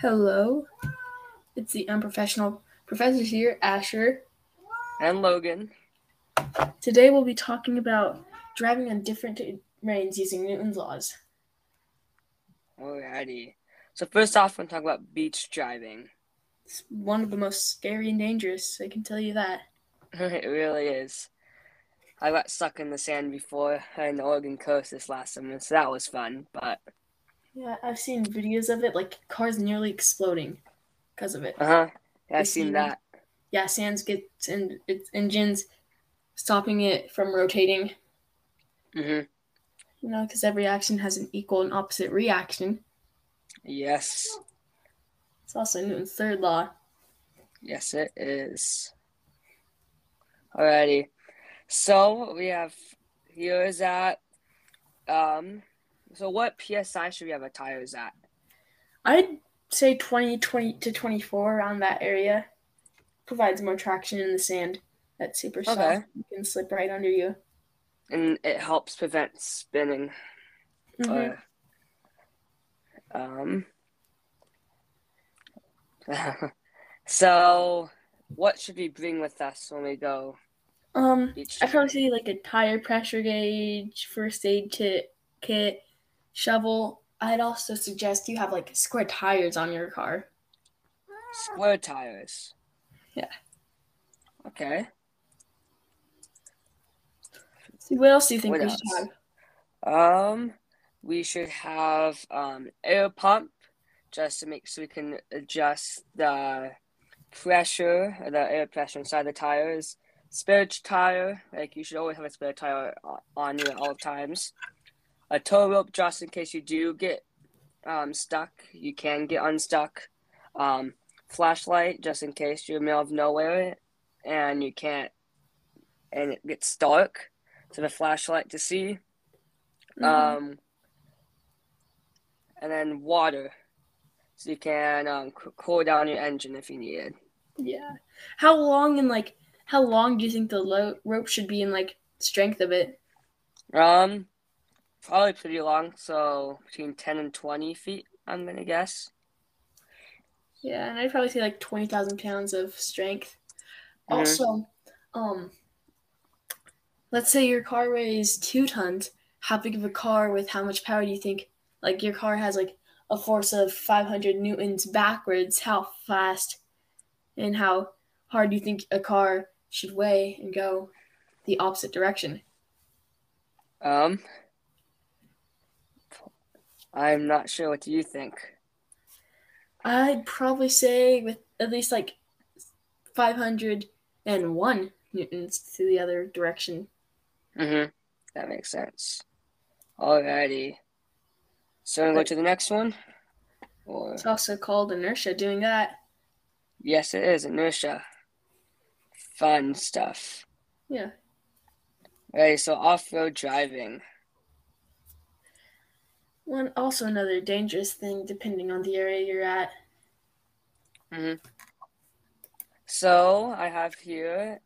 Hello, it's the unprofessional professors here, Asher. and Logan. Today we'll be talking about driving on different terrains using Newton's laws. Alrighty. So first off, we're gonna talk about beach driving. It's one of the most scary and dangerous, I can tell you that. it really is. I got stuck in the sand before uh, in the Oregon coast this last summer, so that was fun. But Yeah, I've seen videos of it, like cars nearly exploding because of it. uh huh, yeah, I've seen sand- that. Yeah, sands gets in its engines, stopping it from rotating. Mm-hmm. You know, because every action has an equal and opposite reaction. Yes, It's also Newton's third law. yes, it is. Alrighty. So we have here is at um. So what psi should we have our tires at? I'd say 20, 20 to 24 around that area. Provides more traction in the sand. That's super soft. Okay. You can slip right under you. And it helps prevent spinning. Mhm. Uh, um. so, what should we bring with us when we go Um. I'd probably say like a tire pressure gauge, first aid kit, kit, shovel. I'd also suggest you have like square tires on your car. Square tires. Yeah. Okay. See, what else do you think What we should have? Um, we should have um air pump just to make so we can adjust the pressure, the air pressure inside the tires. Spare tire, like you should always have a spare tire on you at all times. A tow rope just in case you do get um stuck, you can get unstuck. Um, flashlight just in case you're in the middle of nowhere and you can't, and it gets dark. So the flashlight to see. Mhm. Um, and then water, so you can um, cool down your engine if you need it. yeah. How long and like how long do you think the lo- rope should be in like strength of it? Um, probably pretty long, so between ten and twenty feet. I'm gonna guess. Yeah, and I'd probably say like twenty thousand pounds of strength. Mhm. Also, um, let's say your car weighs two tons. How big of a car with how much power do you think? Like your car has like a force of five hundred newtons backwards. How fast and how hard do you think a car should weigh and go the opposite direction? Um, I'm not sure. What do you think? I'd probably say with at least like five hundred and one newtons to the other direction. Mm-hmm. That makes sense. Alrighty. So we go to the next one. Or It's also called inertia doing that. yes, it is inertia. Fun stuff. Yeah. Alrighty, so off-road driving. One also another dangerous thing depending on the area you're at. hmm So I have here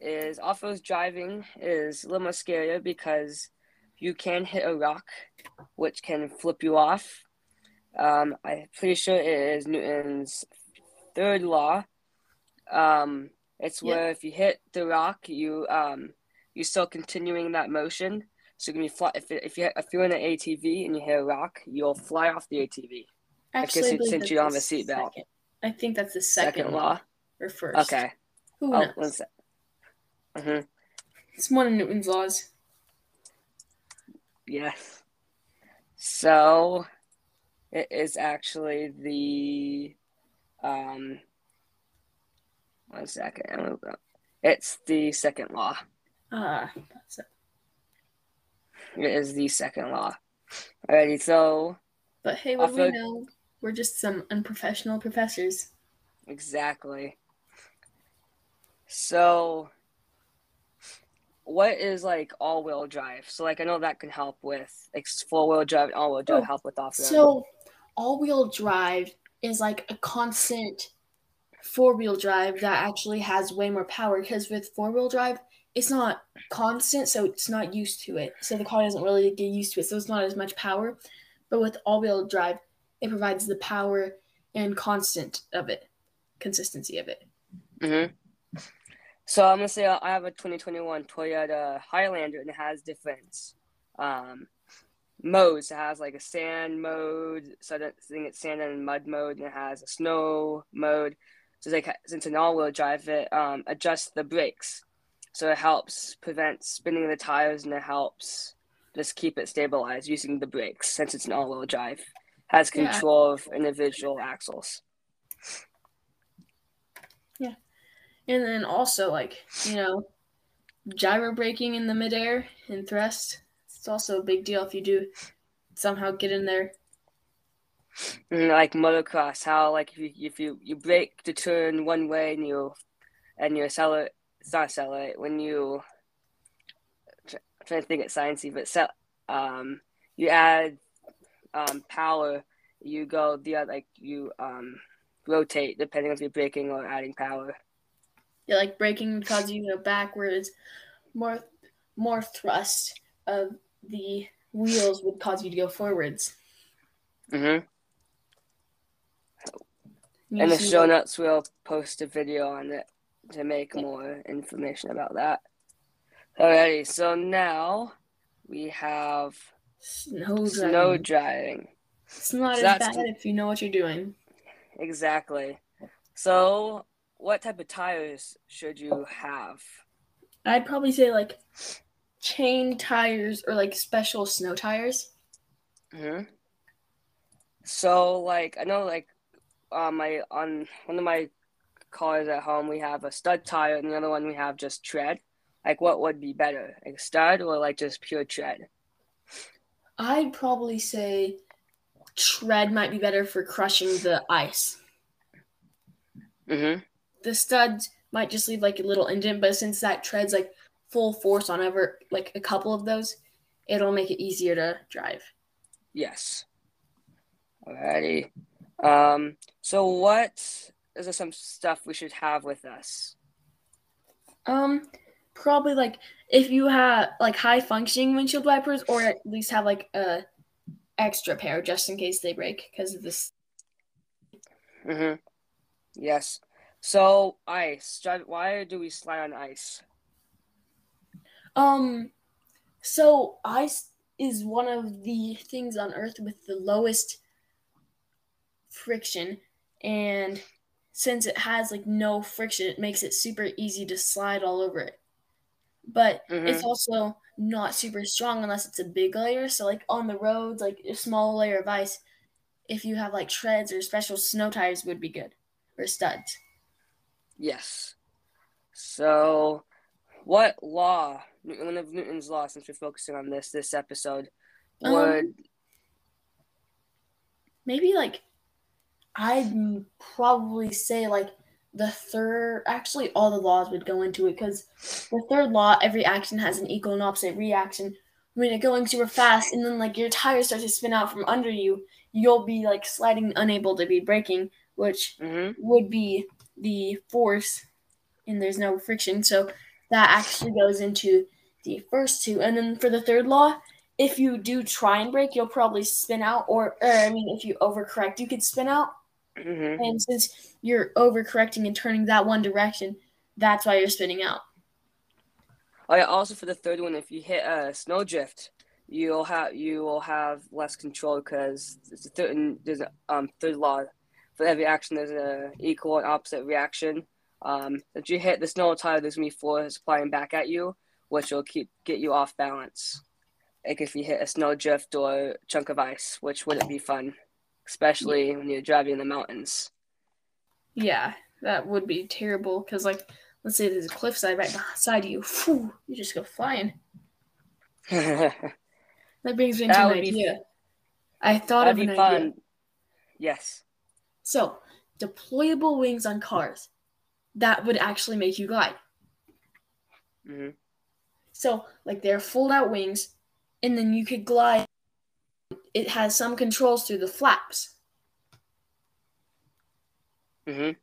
is off-road driving is a little more scarier because you can hit a rock, which can flip you off. Um, I'm pretty sure it is Newton's third law. Um, it's Yeah. where if you hit the rock, you um, you're still continuing that motion. So you can be fly if if you if you're in an ATV and you hit a rock, you'll fly off the ATV. Actually, I since- since you don't the have a seatbelt. I think that's the second, Second law or first. Okay. Who Oh, knows? one sec. Mhm. It's one of Newton's laws. Yes. So it is actually the um one second. Gonna It's the second law. Ah, that's it. It is the second law. Alrighty, so But hey, what do we know? We're just some unprofessional professors. exactly. So what is like all wheel drive? So like I know that can help with like four wheel drive, all wheel drive Oh, help with off road. So, all-wheel drive is like a constant four-wheel drive that actually has way more power. Because with four-wheel drive, it's not constant, so it's not used to it. So the car doesn't really get used to it, so it's not as much power. But with all-wheel drive, it provides the power and constant of it, consistency of it. Mm-hmm. So I'm gonna say I have a 2021 Toyota Highlander, and it has different um, modes. It has like a sand mode, so I think it's sand and mud mode, and it has a snow mode. So like since an all-wheel drive, it um, adjusts the brakes, so it helps prevent spinning the tires, and it helps just keep it stabilized using the brakes. Since it's an all-wheel drive, has control yeah. of individual axles. Yeah, and then also like you know, gyro braking in the midair and thrust. It's also a big deal if you do somehow get in there Mm, like motocross, how like if you if you you brake to turn one way and you and you accelerate, it's not accelerate when you I'm trying to think it's sciencey, but so, um, you add um, power, you go the other like you um rotate depending on if you're braking or adding power. Yeah, like braking would cause you to go backwards. More more thrust of the wheels would cause you to go forwards. Mm-hmm. In the show notes, we'll post a video on it to make more information about that. Alrighty, so now we have snow driving. Snow driving. It's not so as bad if you know what you're doing. Exactly. So, what type of tires should you have? I'd probably say like chain tires or like special snow tires. Hmm. So, like, I know, like, on my on one of my cars at home we have a stud tire and the other one we have just tread. Like what would be better like stud or like just pure tread? I'd probably say tread might be better for crushing the ice. Mm-hmm. the studs might just leave like a little indent but since that treads like full force on ever like a couple of those it'll make it easier to drive. Yes. Alrighty. Um, so what is there some stuff we should have with us? Um, probably like if you have like high functioning windshield wipers, or at least have like a extra pair just in case they break because of this. Mhm. Yes. So ice. Why do we slide on ice? Um. So ice is one of the things on Earth with the lowest friction and since it has like no friction it makes it super easy to slide all over it. But mm-hmm. it's also not super strong unless it's a big layer. So like on the roads like a small layer of ice if you have like treads or special snow tires would be good or studs. Yes. So what law one of newton's law since we're focusing on this this episode um, would um, maybe like I'd probably say like the third actually all the laws would go into it because the third law every action has an equal and opposite reaction. When you're going super fast and then like your tires start to spin out from under you you'll be like sliding unable to be braking which mm-hmm. would be the force and there's no friction. So that actually goes into the first two. And then for the third law if you do try and brake you'll probably spin out or, or i mean if you overcorrect you could spin out Mm-hmm. And since you're overcorrecting and turning that one direction, that's why you're spinning out. Oh yeah. Also for the third one, if you hit a snowdrift, you'll have you will have less control because there's a third there's a um third law for every action there's a equal and opposite reaction. Um, if you hit the snow tire, there's gonna be force flying back at you, which will keep get you off balance. Like if you hit a snowdrift or chunk of ice, which wouldn't be fun especially yeah. when you're driving in the mountains. Yeah, that would be terrible because, like, let's say there's a cliffside right beside you, Whew, you just go flying. that brings me to an idea. I thought of an idea. Fun. Yes. So, deployable wings on cars. That would actually make you glide. Mm-hmm. So, like, they're fold out wings, and then you could glide it has some controls through the flaps. Mhm.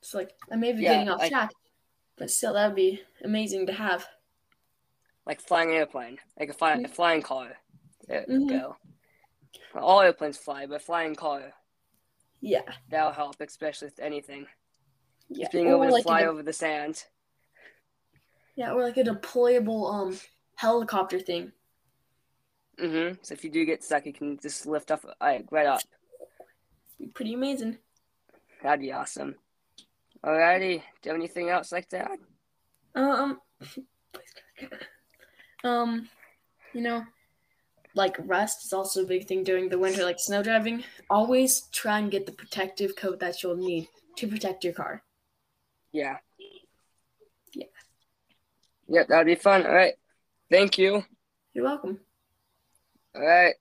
It's like I may be yeah, getting off like, track, but still, that would be amazing to have. Like flying airplane, like a, fly, mm-hmm. a flying car. There mm-hmm. go. All airplanes fly, but flying car. Yeah. That'll help, especially with anything. Yeah. Being Or able to like fly over the sand. yeah, or like a deployable um helicopter thing. Mm-hmm. So if you do get stuck, you can just lift up like right up. Be pretty amazing. That'd be awesome. Alrighty. Do you have anything else like that? Um, um, you know, like rest is also a big thing during the winter, like snow driving. Always try and get the protective coat that you'll need to protect your car. Yeah. Yeah. Yep, that'd be fun. All right. Thank you. You're welcome. All right.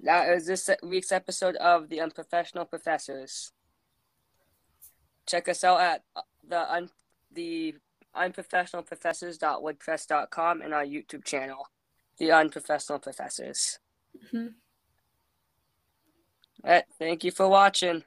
That is this week's episode of The Unprofessional Professors. Check us out at uh, the un- the unprofessionalprofessors.wordpress.com and our YouTube channel, The Unprofessional Professors. Mhm. All right. Thank you for watching.